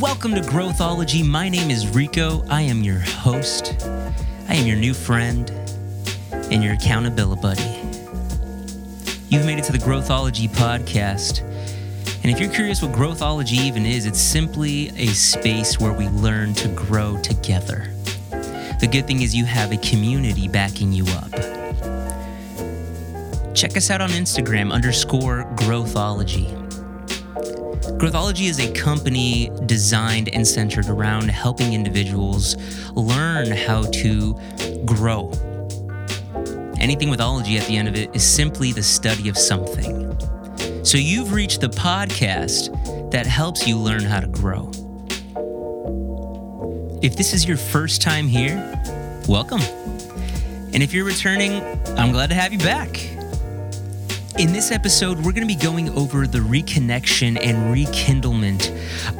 Welcome to Growthology. My name is Rico. I am your host. I am your new friend and your accountability buddy. You've made it to the Growthology podcast. And if you're curious what Growthology even is, it's simply a space where we learn to grow together. The good thing is you have a community backing you up. Check us out on Instagram underscore Growthology. Growthology is a company designed and centered around helping individuals learn how to grow. Anything with ology at the end of it is simply the study of something. So you've reached the podcast that helps you learn how to grow. If this is your first time here, welcome. And if you're returning, I'm glad to have you back. In this episode, we're going to be going over the reconnection and rekindlement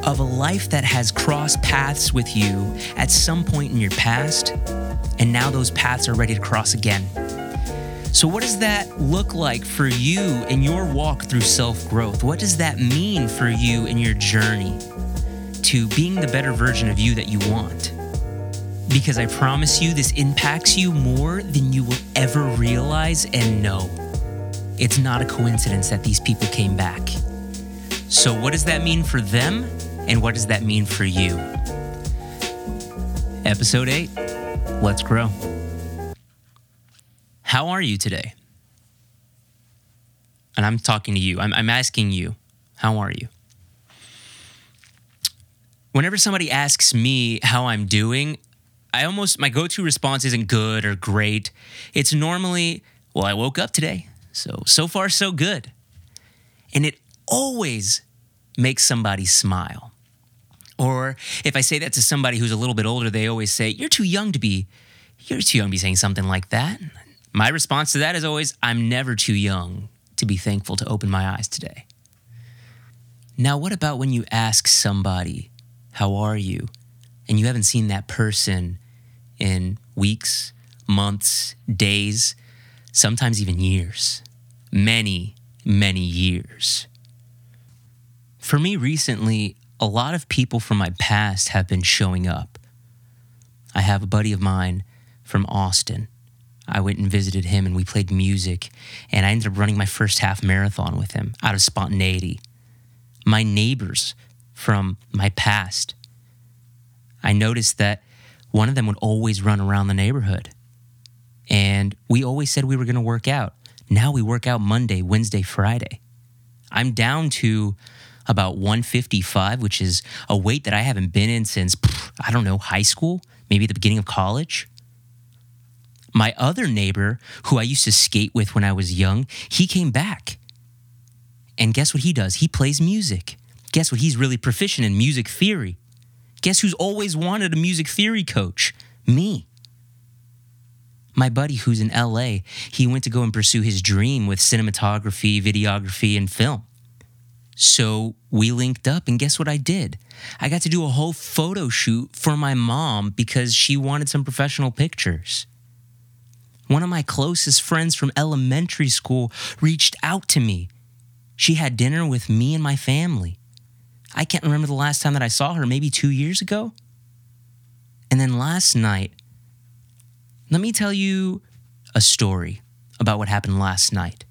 of a life that has crossed paths with you at some point in your past, and now those paths are ready to cross again. So, what does that look like for you in your walk through self growth? What does that mean for you in your journey to being the better version of you that you want? Because I promise you, this impacts you more than you will ever realize and know. It's not a coincidence that these people came back. So, what does that mean for them? And what does that mean for you? Episode 8 Let's Grow. How are you today? And I'm talking to you, I'm, I'm asking you, how are you? Whenever somebody asks me how I'm doing, I almost, my go to response isn't good or great. It's normally, well, I woke up today. So, so far, so good. And it always makes somebody smile. Or if I say that to somebody who's a little bit older, they always say, You're too young to be, you're too young to be saying something like that. My response to that is always, I'm never too young to be thankful to open my eyes today. Now, what about when you ask somebody, How are you? and you haven't seen that person in weeks, months, days, sometimes even years, many, many years. For me recently, a lot of people from my past have been showing up. I have a buddy of mine from Austin. I went and visited him and we played music, and I ended up running my first half marathon with him out of spontaneity. My neighbors from my past, I noticed that one of them would always run around the neighborhood. And we always said we were going to work out. Now we work out Monday, Wednesday, Friday. I'm down to about 155, which is a weight that I haven't been in since, I don't know, high school, maybe the beginning of college. My other neighbor, who I used to skate with when I was young, he came back. And guess what he does? He plays music. Guess what? He's really proficient in music theory. Guess who's always wanted a music theory coach? Me. My buddy who's in LA, he went to go and pursue his dream with cinematography, videography, and film. So we linked up, and guess what I did? I got to do a whole photo shoot for my mom because she wanted some professional pictures. One of my closest friends from elementary school reached out to me. She had dinner with me and my family. I can't remember the last time that I saw her, maybe two years ago. And then last night, let me tell you a story about what happened last night.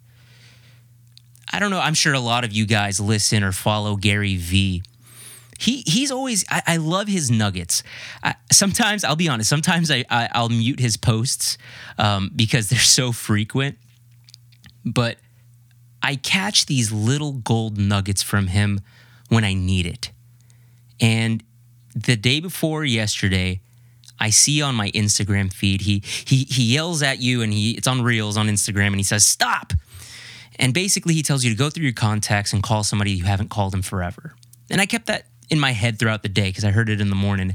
I don't know, I'm sure a lot of you guys listen or follow Gary Vee. He, he's always I, I love his nuggets. I, sometimes I'll be honest. Sometimes I, I will mute his posts um, because they're so frequent. But I catch these little gold nuggets from him when I need it. And the day before yesterday, I see on my Instagram feed he he he yells at you and he it's on Reels on Instagram and he says stop. And basically he tells you to go through your contacts and call somebody you haven't called in forever. And I kept that in my head throughout the day because I heard it in the morning.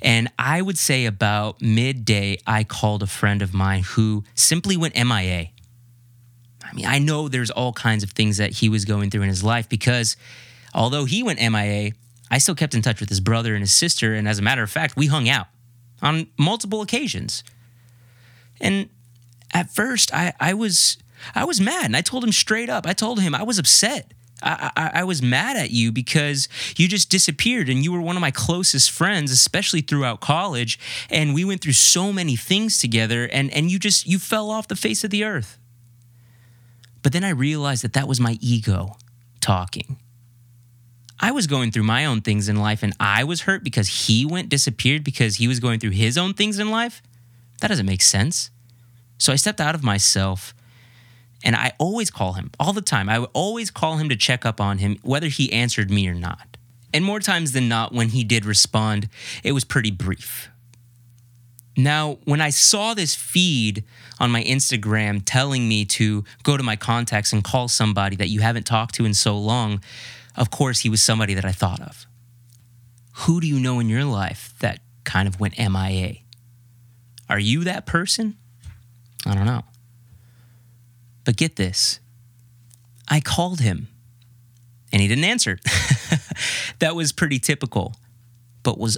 And I would say about midday, I called a friend of mine who simply went MIA. I mean, I know there's all kinds of things that he was going through in his life because although he went MIA, I still kept in touch with his brother and his sister. And as a matter of fact, we hung out on multiple occasions. And at first, I, I was I was mad, and I told him straight up. I told him I was upset I, I, I, was mad at you because you just disappeared and you were one of my closest friends, especially throughout college. And we went through so many things together and, and you just, you fell off the face of the earth. But then I realized that that was my ego talking. I was going through my own things in life and I was hurt because he went disappeared because he was going through his own things in life. That doesn't make sense. So I stepped out of myself and I always call him all the time. I would always call him to check up on him, whether he answered me or not. And more times than not, when he did respond, it was pretty brief. Now, when I saw this feed on my Instagram telling me to go to my contacts and call somebody that you haven't talked to in so long, of course, he was somebody that I thought of. Who do you know in your life that kind of went MIA? Are you that person? I don't know. But get this I called him and he didn't answer. that was pretty typical. But was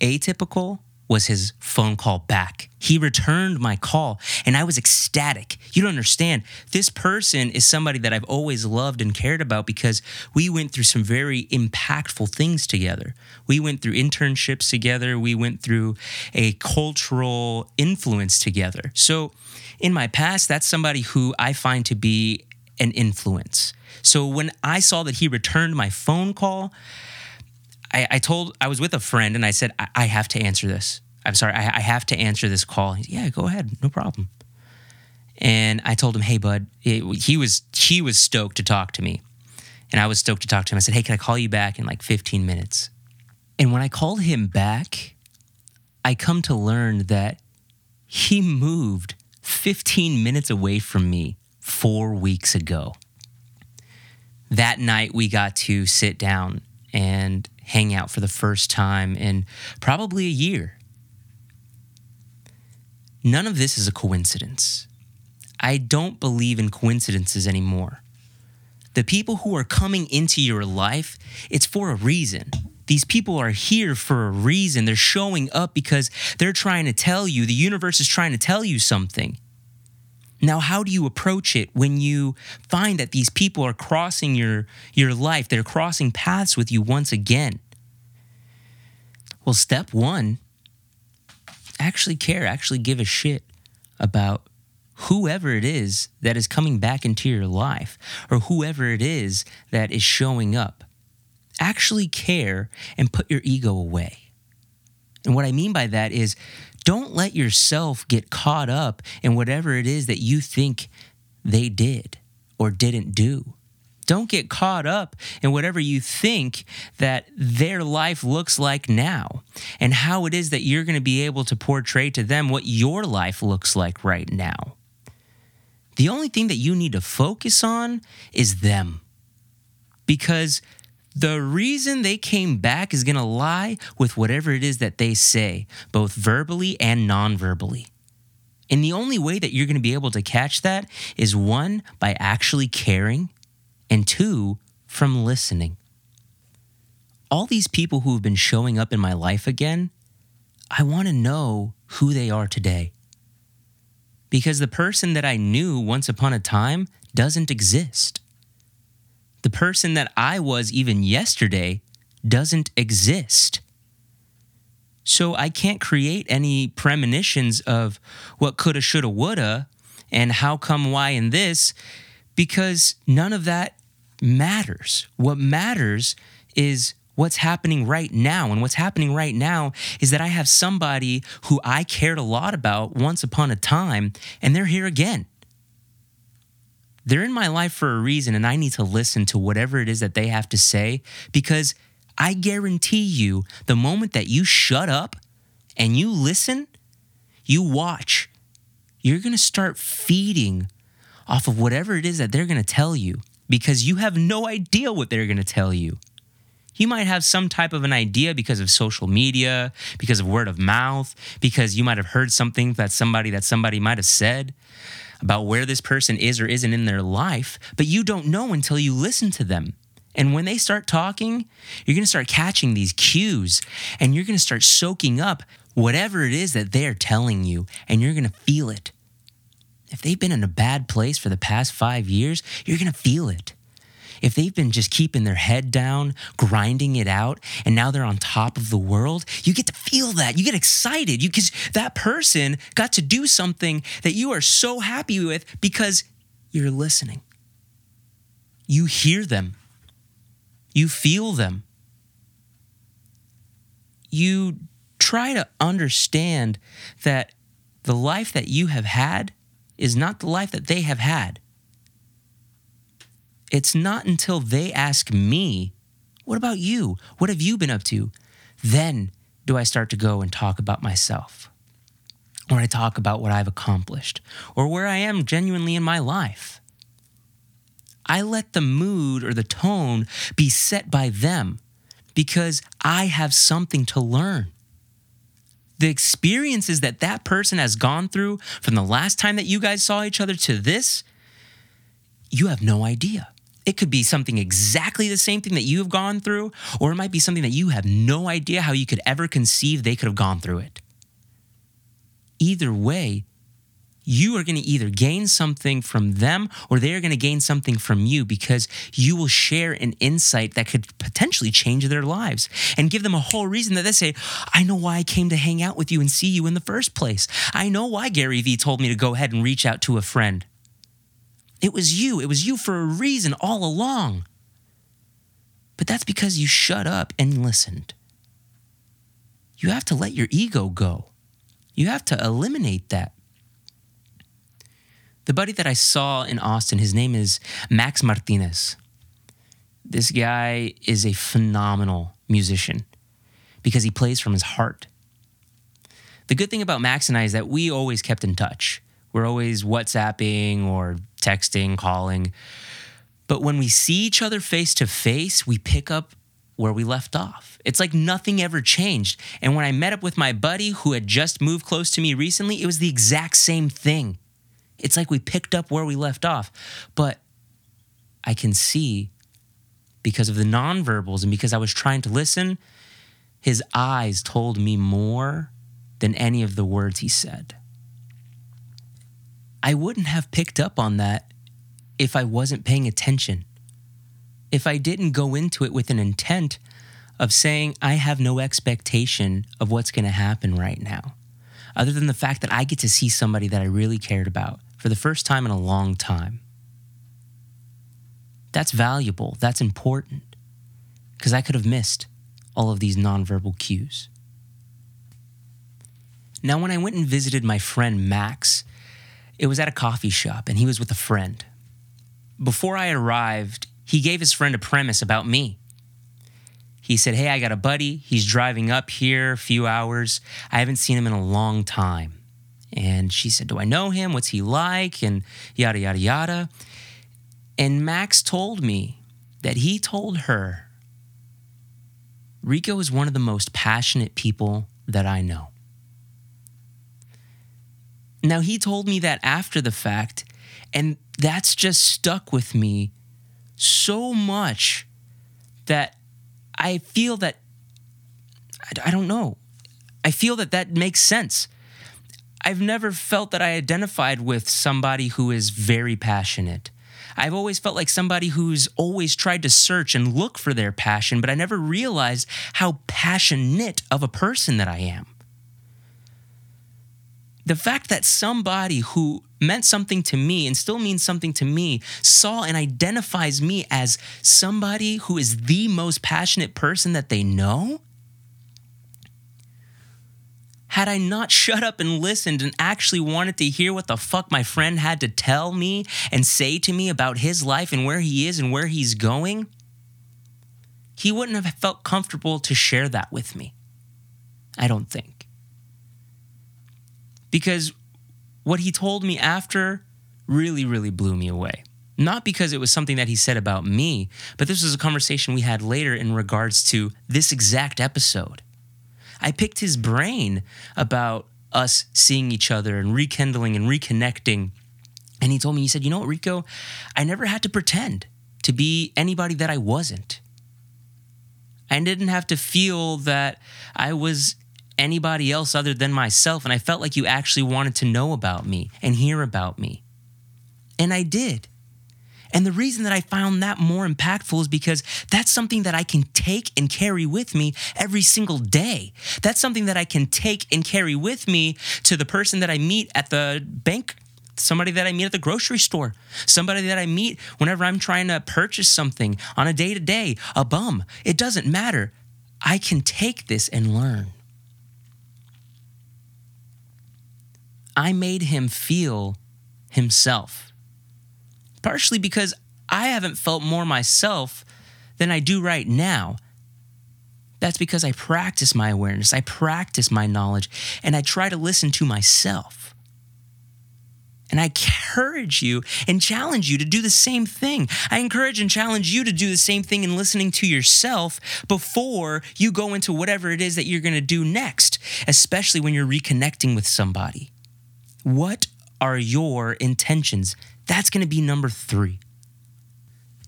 atypical was his phone call back. He returned my call and I was ecstatic. You don't understand. This person is somebody that I've always loved and cared about because we went through some very impactful things together. We went through internships together, we went through a cultural influence together. So, in my past, that's somebody who I find to be an influence. So, when I saw that he returned my phone call, I, I, told I was with a friend and I said I, I have to answer this. I'm sorry, I, I have to answer this call. yeah, go ahead, no problem. And I told him, hey, bud, it, he was he was stoked to talk to me, and I was stoked to talk to him. I said, hey, can I call you back in like 15 minutes? And when I called him back, I come to learn that he moved 15 minutes away from me four weeks ago. That night, we got to sit down and hang out for the first time in probably a year. None of this is a coincidence. I don't believe in coincidences anymore. The people who are coming into your life, it's for a reason. These people are here for a reason. They're showing up because they're trying to tell you, the universe is trying to tell you something. Now, how do you approach it when you find that these people are crossing your, your life? They're crossing paths with you once again. Well, step one, actually care, actually give a shit about whoever it is that is coming back into your life or whoever it is that is showing up. Actually care and put your ego away. And what I mean by that is don't let yourself get caught up in whatever it is that you think they did or didn't do. Don't get caught up in whatever you think that their life looks like now and how it is that you're going to be able to portray to them what your life looks like right now. The only thing that you need to focus on is them. Because the reason they came back is going to lie with whatever it is that they say, both verbally and non verbally. And the only way that you're going to be able to catch that is one, by actually caring, and two, from listening. All these people who have been showing up in my life again, I want to know who they are today. Because the person that I knew once upon a time doesn't exist the person that I was even yesterday doesn't exist. So I can't create any premonitions of what coulda, shoulda, woulda, and how come, why, and this, because none of that matters. What matters is what's happening right now. And what's happening right now is that I have somebody who I cared a lot about once upon a time, and they're here again. They're in my life for a reason, and I need to listen to whatever it is that they have to say because I guarantee you, the moment that you shut up and you listen, you watch, you're gonna start feeding off of whatever it is that they're gonna tell you because you have no idea what they're gonna tell you. You might have some type of an idea because of social media, because of word of mouth, because you might have heard something that somebody that somebody might have said about where this person is or isn't in their life, but you don't know until you listen to them. And when they start talking, you're going to start catching these cues and you're going to start soaking up whatever it is that they're telling you, and you're going to feel it. If they've been in a bad place for the past five years, you're going to feel it. If they've been just keeping their head down, grinding it out, and now they're on top of the world, you get to feel that. You get excited because that person got to do something that you are so happy with because you're listening. You hear them, you feel them. You try to understand that the life that you have had is not the life that they have had. It's not until they ask me, What about you? What have you been up to? Then do I start to go and talk about myself. Or I talk about what I've accomplished or where I am genuinely in my life. I let the mood or the tone be set by them because I have something to learn. The experiences that that person has gone through from the last time that you guys saw each other to this, you have no idea. It could be something exactly the same thing that you have gone through, or it might be something that you have no idea how you could ever conceive they could have gone through it. Either way, you are going to either gain something from them or they're going to gain something from you because you will share an insight that could potentially change their lives and give them a whole reason that they say, I know why I came to hang out with you and see you in the first place. I know why Gary Vee told me to go ahead and reach out to a friend. It was you. It was you for a reason all along. But that's because you shut up and listened. You have to let your ego go. You have to eliminate that. The buddy that I saw in Austin, his name is Max Martinez. This guy is a phenomenal musician because he plays from his heart. The good thing about Max and I is that we always kept in touch. We're always WhatsApping or texting, calling. But when we see each other face to face, we pick up where we left off. It's like nothing ever changed. And when I met up with my buddy who had just moved close to me recently, it was the exact same thing. It's like we picked up where we left off. But I can see because of the nonverbals and because I was trying to listen, his eyes told me more than any of the words he said. I wouldn't have picked up on that if I wasn't paying attention. If I didn't go into it with an intent of saying, I have no expectation of what's going to happen right now, other than the fact that I get to see somebody that I really cared about for the first time in a long time. That's valuable. That's important. Because I could have missed all of these nonverbal cues. Now, when I went and visited my friend Max, it was at a coffee shop and he was with a friend. Before I arrived, he gave his friend a premise about me. He said, Hey, I got a buddy. He's driving up here a few hours. I haven't seen him in a long time. And she said, Do I know him? What's he like? And yada, yada, yada. And Max told me that he told her, Rico is one of the most passionate people that I know. Now, he told me that after the fact, and that's just stuck with me so much that I feel that, I don't know, I feel that that makes sense. I've never felt that I identified with somebody who is very passionate. I've always felt like somebody who's always tried to search and look for their passion, but I never realized how passionate of a person that I am the fact that somebody who meant something to me and still means something to me saw and identifies me as somebody who is the most passionate person that they know? Had I not shut up and listened and actually wanted to hear what the fuck my friend had to tell me and say to me about his life and where he is and where he's going, he wouldn't have felt comfortable to share that with me. I don't think because what he told me after really, really blew me away. Not because it was something that he said about me, but this was a conversation we had later in regards to this exact episode. I picked his brain about us seeing each other and rekindling and reconnecting. And he told me, he said, You know what, Rico? I never had to pretend to be anybody that I wasn't. I didn't have to feel that I was anybody else other than myself. And I felt like you actually wanted to know about me and hear about me. And I did. And the reason that I found that more impactful is because that's something that I can take and carry with me every single day. That's something that I can take and carry with me to the person that I meet at the bank somebody that I meet at the grocery store, somebody that I meet whenever I'm trying to purchase something on a day to day, a bum. It doesn't matter. I can take this and learn. I made him feel himself partially because I haven't felt more myself than I do right now. That's because I practice my awareness, I practice my knowledge, and I try to listen to myself. And I encourage you and challenge you to do the same thing. I encourage and challenge you to do the same thing in listening to yourself before you go into whatever it is that you're going to do next, especially when you're reconnecting with somebody. What are your intentions? That's going to be number three.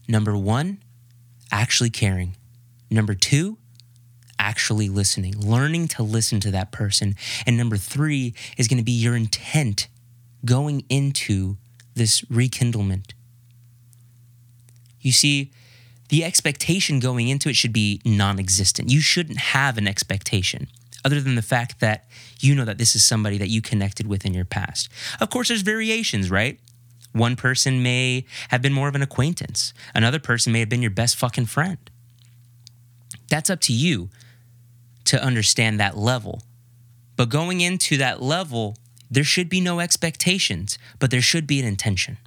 Number one, actually caring. Number two, actually listening, learning to listen to that person. And number three is going to be your intent going into this rekindlement. You see, the expectation going into it should be non existent. You shouldn't have an expectation other than the fact that you know that this is somebody that you connected with in your past. Of course, there's variations, right? One person may have been more of an acquaintance, another person may have been your best fucking friend. That's up to you to understand that level. But going into that level, there should be no expectations, but there should be an intention.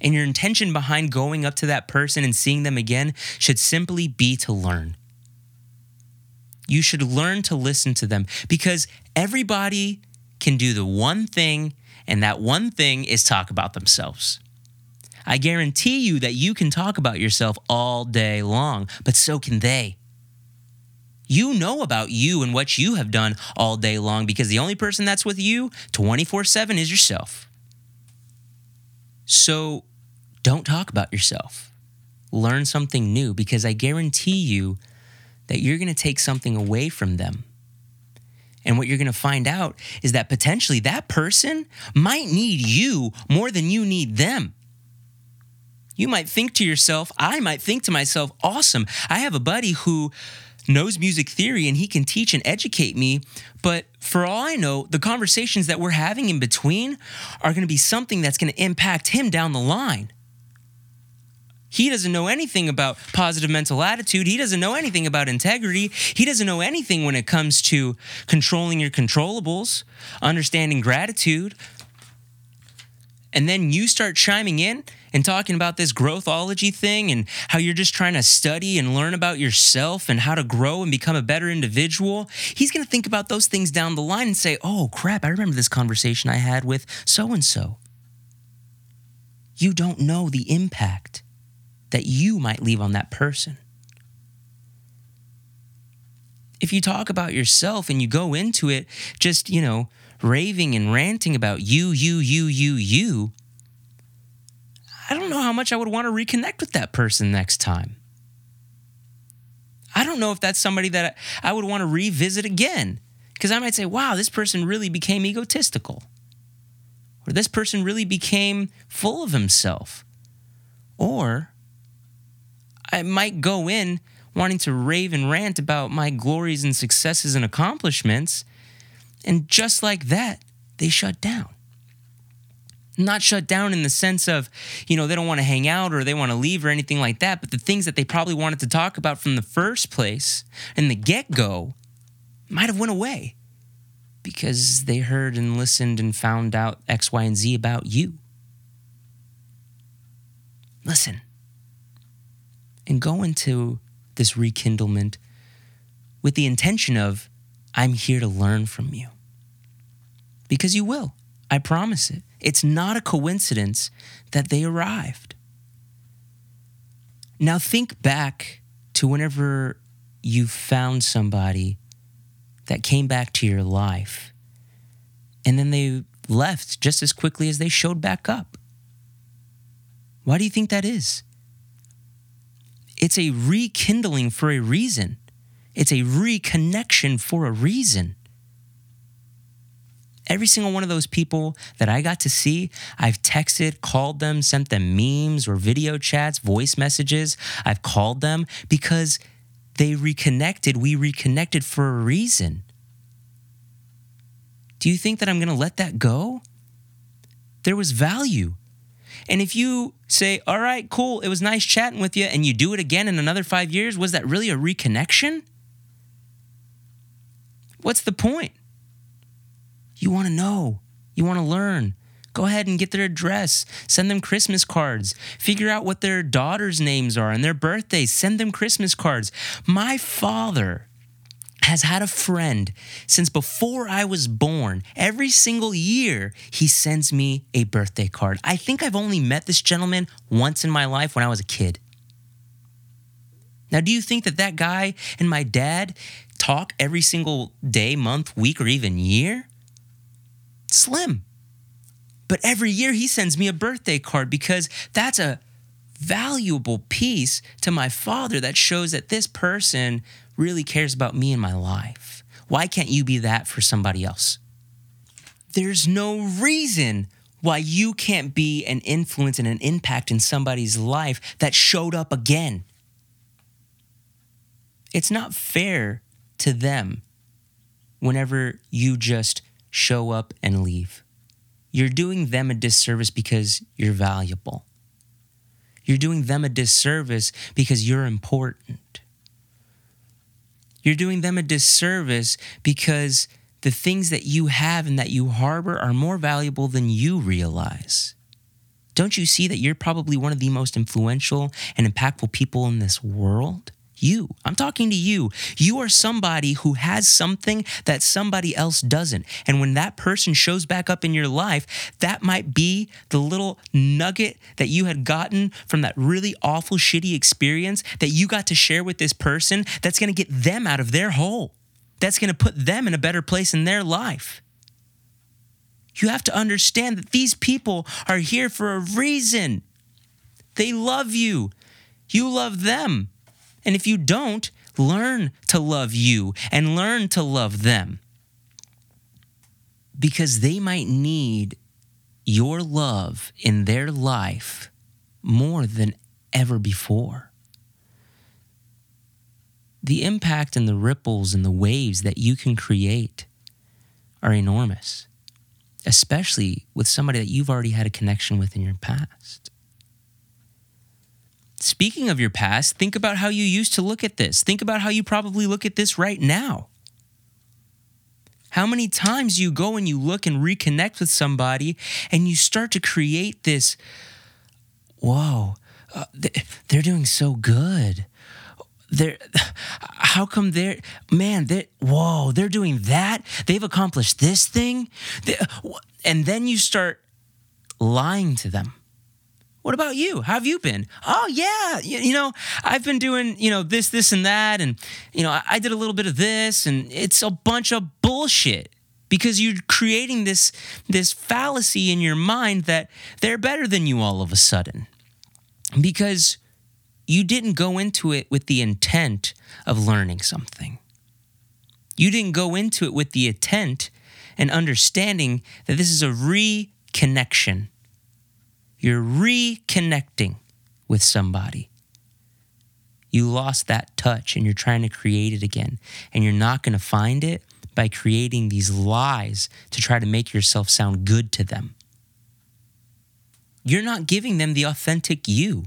And your intention behind going up to that person and seeing them again should simply be to learn. You should learn to listen to them because everybody can do the one thing and that one thing is talk about themselves. I guarantee you that you can talk about yourself all day long, but so can they. You know about you and what you have done all day long because the only person that's with you 24 7 is yourself. So don't talk about yourself. Learn something new because I guarantee you that you're going to take something away from them and what you're going to find out is that potentially that person might need you more than you need them. You might think to yourself, I might think to myself, awesome. I have a buddy who knows music theory and he can teach and educate me. But for all I know, the conversations that we're having in between are going to be something that's going to impact him down the line. He doesn't know anything about positive mental attitude. He doesn't know anything about integrity. He doesn't know anything when it comes to controlling your controllables, understanding gratitude. And then you start chiming in and talking about this growthology thing and how you're just trying to study and learn about yourself and how to grow and become a better individual. He's going to think about those things down the line and say, oh, crap, I remember this conversation I had with so and so. You don't know the impact that you might leave on that person. If you talk about yourself and you go into it just, you know, raving and ranting about you, you, you, you, you, I don't know how much I would want to reconnect with that person next time. I don't know if that's somebody that I would want to revisit again because I might say, wow, this person really became egotistical. Or this person really became full of himself. Or I might go in wanting to rave and rant about my glories and successes and accomplishments. And just like that, they shut down. Not shut down in the sense of, you know, they don't want to hang out or they want to leave or anything like that, but the things that they probably wanted to talk about from the first place in the get go might have went away because they heard and listened and found out X, Y, and Z about you. Listen and go into this rekindlement with the intention of, I'm here to learn from you. Because you will. I promise it. It's not a coincidence that they arrived. Now think back to whenever you found somebody that came back to your life and then they left just as quickly as they showed back up. Why do you think that is? It's a rekindling for a reason. It's a reconnection for a reason. Every single one of those people that I got to see, I've texted, called them, sent them memes or video chats, voice messages. I've called them because they reconnected. We reconnected for a reason. Do you think that I'm going to let that go? There was value. And if you say, all right, cool, it was nice chatting with you, and you do it again in another five years, was that really a reconnection? What's the point? You want to know, you want to learn. Go ahead and get their address. Send them Christmas cards. Figure out what their daughters' names are and their birthdays. Send them Christmas cards. My father has had a friend since before I was born. Every single year, he sends me a birthday card. I think I've only met this gentleman once in my life when I was a kid. Now, do you think that that guy and my dad talk every single day, month, week, or even year? Slim. But every year he sends me a birthday card because that's a valuable piece to my father that shows that this person really cares about me and my life. Why can't you be that for somebody else? There's no reason why you can't be an influence and an impact in somebody's life that showed up again. It's not fair to them whenever you just show up and leave. You're doing them a disservice because you're valuable. You're doing them a disservice because you're important. You're doing them a disservice because the things that you have and that you harbor are more valuable than you realize. Don't you see that you're probably one of the most influential and impactful people in this world? You. I'm talking to you. You are somebody who has something that somebody else doesn't. And when that person shows back up in your life, that might be the little nugget that you had gotten from that really awful, shitty experience that you got to share with this person that's going to get them out of their hole. That's going to put them in a better place in their life. You have to understand that these people are here for a reason. They love you. You love them. And if you don't, learn to love you and learn to love them. Because they might need your love in their life more than ever before. The impact and the ripples and the waves that you can create are enormous, especially with somebody that you've already had a connection with in your past. Speaking of your past, think about how you used to look at this. Think about how you probably look at this right now. How many times you go and you look and reconnect with somebody and you start to create this, whoa, uh, they're doing so good. They're, how come they're, man, they whoa, they're doing that. They've accomplished this thing. They, and then you start lying to them what about you? How have you been? Oh yeah, you, you, know, I've been doing, you know, this, this, and that, and you know, I, I did a little bit of this, and it's a bunch of bullshit because you're creating this this fallacy in your mind that they're better than you all of a sudden because you didn't go into it with the intent of learning something. You didn't go into it with the intent and understanding that this is a reconnection you're reconnecting with somebody. You lost that touch and you're trying to create it again. And you're not going to find it by creating these lies to try to make yourself sound good to them. You're not giving them the authentic you.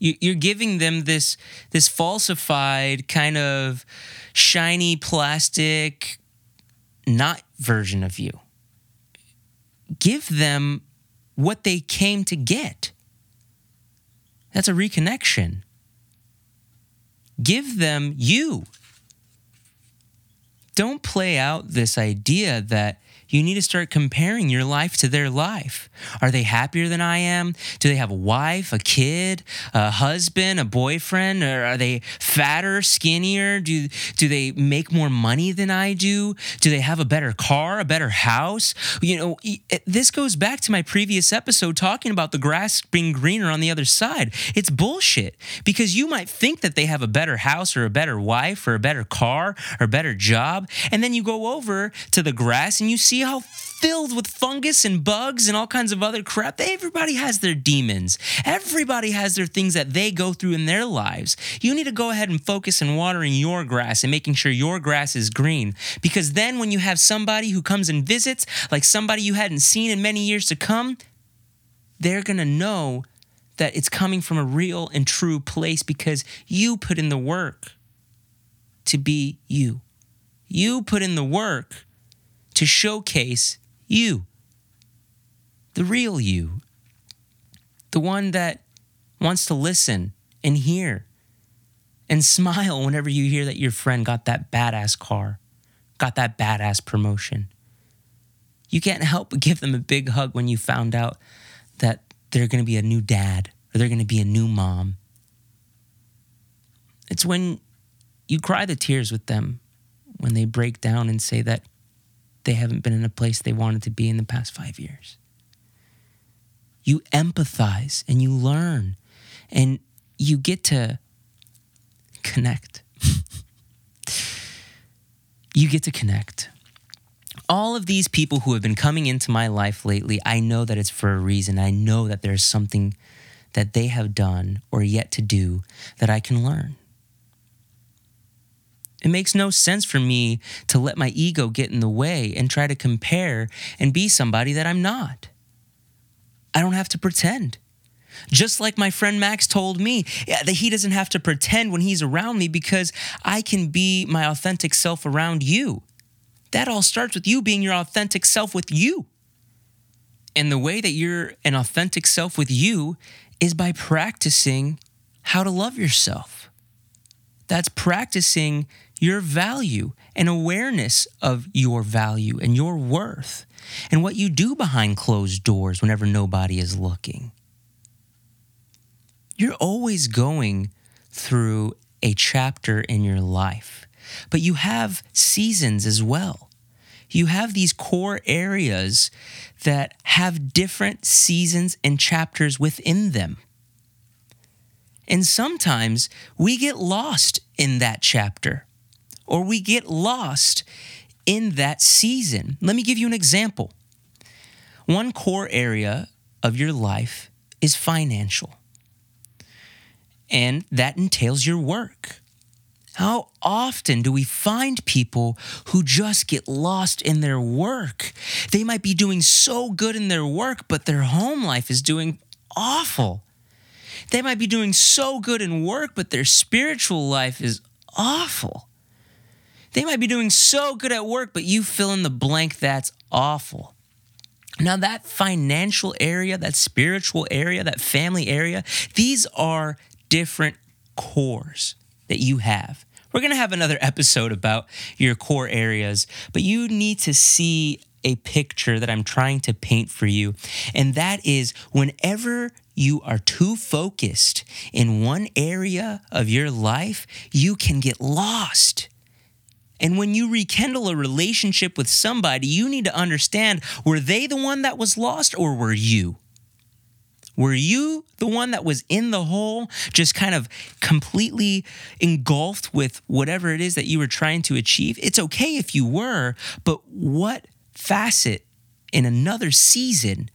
You're giving them this, this falsified, kind of shiny plastic, not version of you. Give them what they came to get. That's a reconnection. Give them you. Don't play out this idea that you need to start comparing your life to their life. Are they happier than I am? Do they have a wife, a kid, a husband, a boyfriend? Or are they fatter, skinnier? Do, do they make more money than I do? Do they have a better car, a better house? You know, this goes back to my previous episode talking about the grass being greener on the other side. It's bullshit because you might think that they have a better house or a better wife or a better car or better job. And then you go over to the grass and you see how filled with fungus and bugs and all kinds of other crap. Everybody has their demons. Everybody has their things that they go through in their lives. You need to go ahead and focus on watering your grass and making sure your grass is green. Because then when you have somebody who comes and visits, like somebody you hadn't seen in many years to come, they're going to know that it's coming from a real and true place because you put in the work to be you. You put in the work to showcase you, the real you, the one that wants to listen and hear and smile whenever you hear that your friend got that badass car, got that badass promotion. You can't help but give them a big hug when you found out that they're going to be a new dad or they're going to be a new mom. It's when you cry the tears with them when they break down and say that they haven't been in a place they wanted to be in the past five years. You empathize and you learn and you get to connect. you get to connect. All of these people who have been coming into my life lately, I know that it's for a reason. I know that there's something that they have done or yet to do that I can learn. It makes no sense for me to let my ego get in the way and try to compare and be somebody that I'm not. I don't have to pretend. Just like my friend Max told me that he doesn't have to pretend when he's around me because I can be my authentic self around you. That all starts with you being your authentic self with you. And the way that you're an authentic self with you is by practicing how to love yourself. That's practicing your value and awareness of your value and your worth and what you do behind closed doors whenever nobody is looking. You're always going through a chapter in your life, but you have seasons as well. You have these core areas that have different seasons and chapters within them. And sometimes we get lost in that chapter or we get lost in that season. Let me give you an example. One core area of your life is financial, and that entails your work. How often do we find people who just get lost in their work? They might be doing so good in their work, but their home life is doing awful. They might be doing so good in work, but their spiritual life is awful. They might be doing so good at work, but you fill in the blank that's awful. Now, that financial area, that spiritual area, that family area, these are different cores that you have. We're going to have another episode about your core areas, but you need to see a picture that I'm trying to paint for you. And that is whenever you are too focused in one area of your life, you can get lost. And when you rekindle a relationship with somebody, you need to understand were they the one that was lost or were you? Were you the one that was in the hole, just kind of completely engulfed with whatever it is that you were trying to achieve? It's okay if you were, but what facet in another season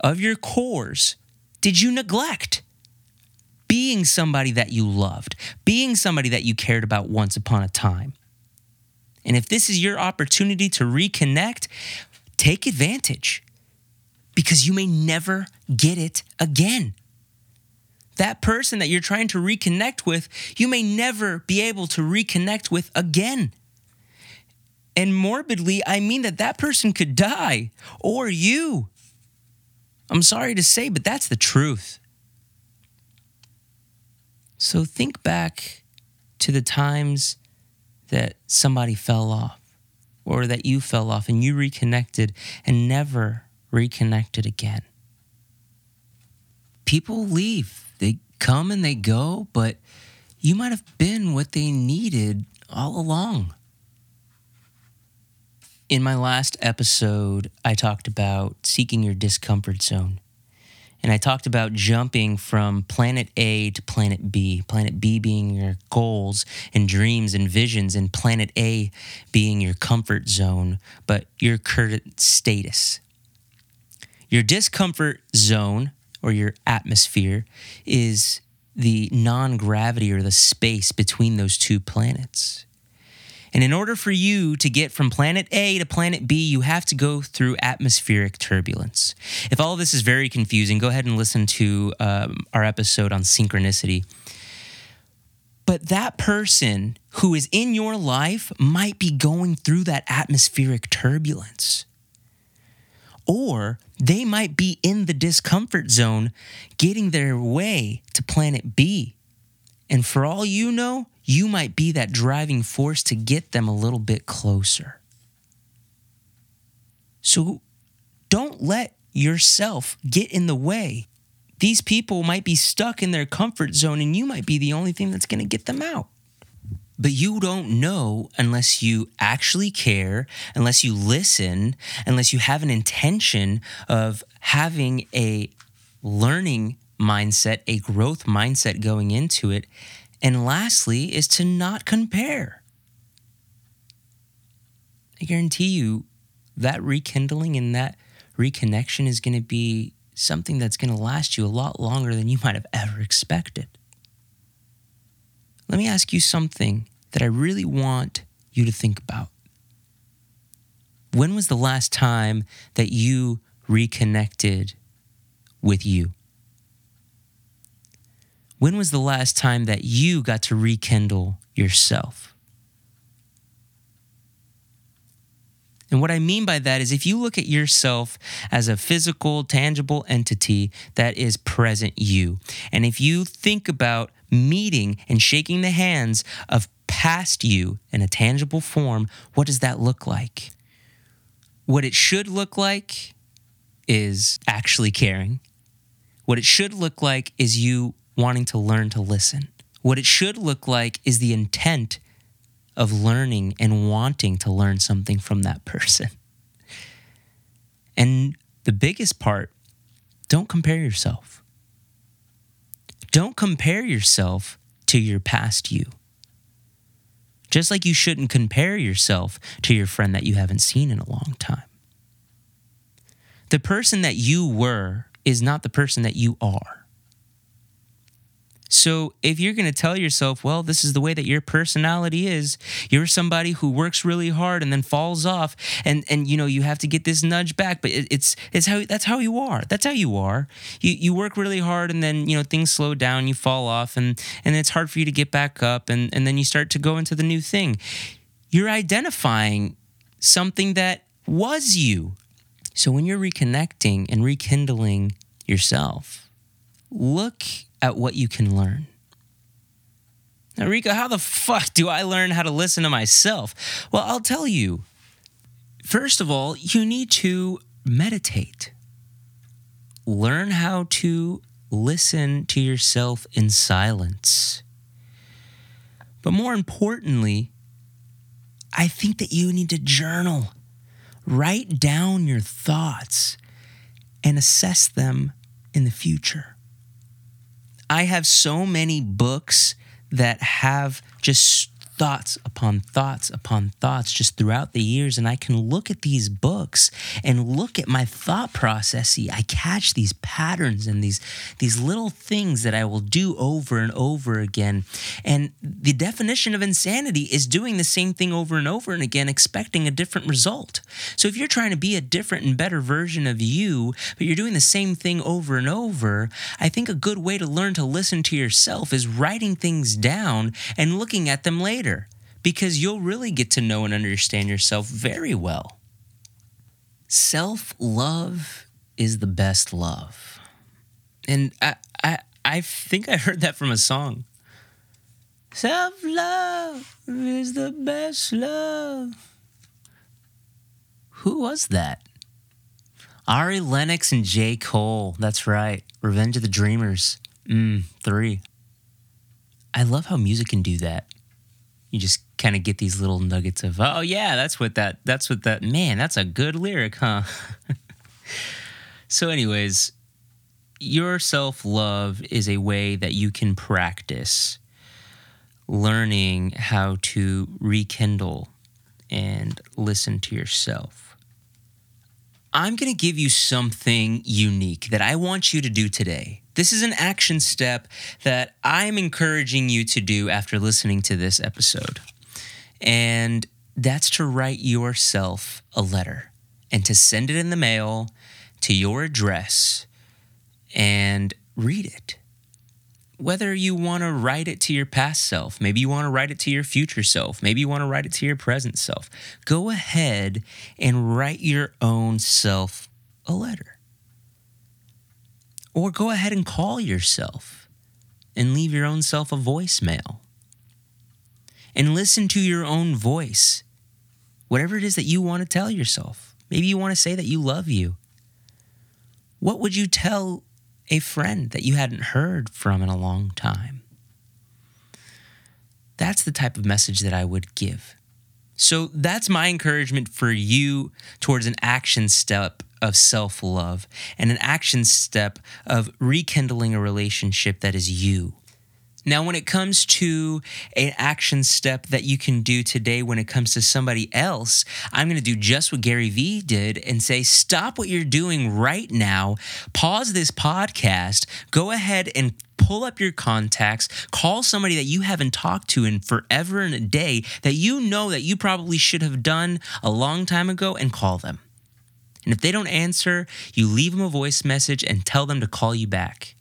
of your cores did you neglect? Being somebody that you loved, being somebody that you cared about once upon a time. And if this is your opportunity to reconnect, take advantage because you may never get it again. That person that you're trying to reconnect with, you may never be able to reconnect with again. And morbidly, I mean that that person could die or you. I'm sorry to say, but that's the truth. So think back to the times that somebody fell off or that you fell off and you reconnected and never reconnected again. People leave, they come and they go, but you might have been what they needed all along. In my last episode, I talked about seeking your discomfort zone. And I talked about jumping from planet A to planet B, planet B being your goals and dreams and visions, and planet A being your comfort zone, but your current status. Your discomfort zone or your atmosphere is the non gravity or the space between those two planets. And in order for you to get from planet A to planet B, you have to go through atmospheric turbulence. If all this is very confusing, go ahead and listen to um, our episode on synchronicity. But that person who is in your life might be going through that atmospheric turbulence. Or they might be in the discomfort zone getting their way to planet B. And for all you know, you might be that driving force to get them a little bit closer. So don't let yourself get in the way. These people might be stuck in their comfort zone, and you might be the only thing that's going to get them out. But you don't know unless you actually care, unless you listen, unless you have an intention of having a learning mindset, a growth mindset going into it. And lastly, is to not compare. I guarantee you that rekindling and that reconnection is going to be something that's going to last you a lot longer than you might have ever expected. Let me ask you something that I really want you to think about. When was the last time that you reconnected with you? When was the last time that you got to rekindle yourself? And what I mean by that is if you look at yourself as a physical, tangible entity that is present you, and if you think about meeting and shaking the hands of past you in a tangible form, what does that look like? What it should look like is actually caring. What it should look like is you wanting to learn to listen. What it should look like is the intent of learning and wanting to learn something from that person. And the biggest part, don't compare yourself. Don't compare yourself to your past you. Just like you shouldn't compare yourself to your friend that you haven't seen in a long time. The person that you were is not the person that you are. So if you're going to tell yourself, well, this is the way that your personality is, you're somebody who works really hard and then falls off, and and you know you have to get this nudge back, but it, it's it's how that's how you are. That's how you are. You you work really hard and then you know things slow down, you fall off, and and it's hard for you to get back up, and and then you start to go into the new thing. You're identifying something that was you. So when you're reconnecting and rekindling yourself, look at what you can learn. Now, Rico, how the fuck do I learn how to listen to myself? Well, I'll tell you. First of all, you need to meditate. Learn how to listen to yourself in silence. But more importantly, I think that you need to journal. Write down your thoughts and assess them in the future. I have so many books that have just thoughts upon thoughts upon thoughts just throughout the years and I can look at these books and look at my thought process. I catch these patterns and these these little things that I will do over and over again. And the definition of insanity is doing the same thing over and over and again expecting a different result. So if you're trying to be a different and better version of you, but you're doing the same thing over and over, I think a good way to learn to listen to yourself is writing things down and looking at them later because you'll really get to know and understand yourself very well. Self love is the best love. And I, I, I think I heard that from a song. Self love is the best love. Who was that? Ari Lennox and J. Cole. That's right. Revenge of the Dreamers. Mm, three. I love how music can do that you just kind of get these little nuggets of oh yeah that's what that that's what that man that's a good lyric huh so anyways your self love is a way that you can practice learning how to rekindle and listen to yourself. I'm going to give you something unique that I want you to do today. This is an action step that I'm encouraging you to do after listening to this episode. And that's to write yourself a letter and to send it in the mail to your address and read it. Whether you want to write it to your past self, maybe you want to write it to your future self, maybe you want to write it to your present self, go ahead and write your own self a letter. Or go ahead and call yourself and leave your own self a voicemail. And listen to your own voice, whatever it is that you want to tell yourself. Maybe you want to say that you love you. What would you tell a friend that you hadn't heard from in a long time? That's the type of message that I would give. So that's my encouragement for you towards an action step of self love and an action step of rekindling a relationship that is you. Now, when it comes to an action step that you can do today when it comes to somebody else, I'm going to do just what Gary Vee did and say, stop what you're doing right now, pause this podcast, go ahead and pull up your contacts, call somebody that you haven't talked to in forever and a day that you know that you probably should have done a long time ago and call them. And if they don't answer, you leave them a voice message and tell them to call you back.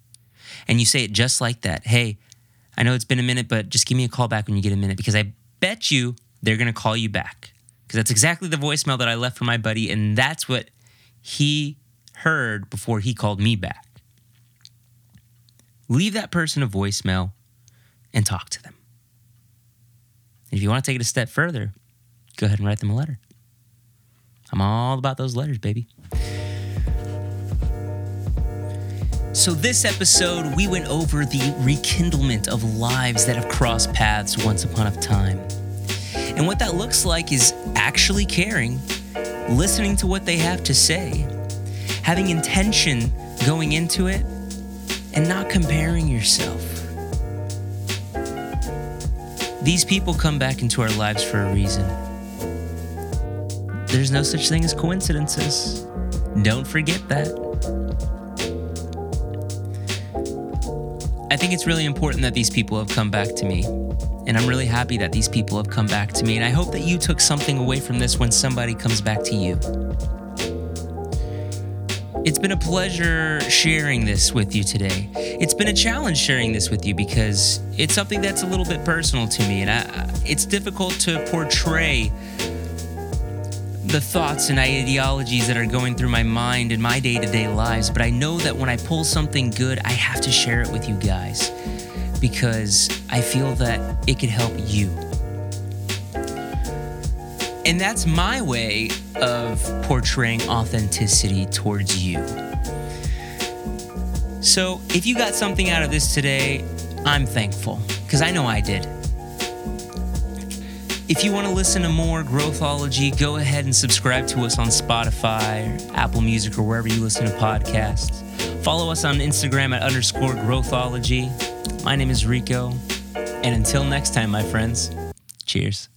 And you say it just like that. Hey, I know it's been a minute, but just give me a call back when you get a minute because I bet you they're going to call you back. Because that's exactly the voicemail that I left for my buddy, and that's what he heard before he called me back. Leave that person a voicemail and talk to them. And if you want to take it a step further, go ahead and write them a letter. I'm all about those letters, baby. So, this episode, we went over the rekindlement of lives that have crossed paths once upon a time. And what that looks like is actually caring, listening to what they have to say, having intention going into it, and not comparing yourself. These people come back into our lives for a reason. There's no such thing as coincidences. Don't forget that. I think it's really important that these people have come back to me. And I'm really happy that these people have come back to me. And I hope that you took something away from this when somebody comes back to you. It's been a pleasure sharing this with you today. It's been a challenge sharing this with you because it's something that's a little bit personal to me. And I, it's difficult to portray the thoughts and ideologies that are going through my mind in my day to day lives, but I know that when I pull something good, I have to share it with you guys because I feel that it could help you. And that's my way of portraying authenticity towards you. So if you got something out of this today, I'm thankful because I know I did. If you want to listen to more Growthology, go ahead and subscribe to us on Spotify, Apple Music, or wherever you listen to podcasts. Follow us on Instagram at underscore Growthology. My name is Rico. And until next time, my friends, cheers.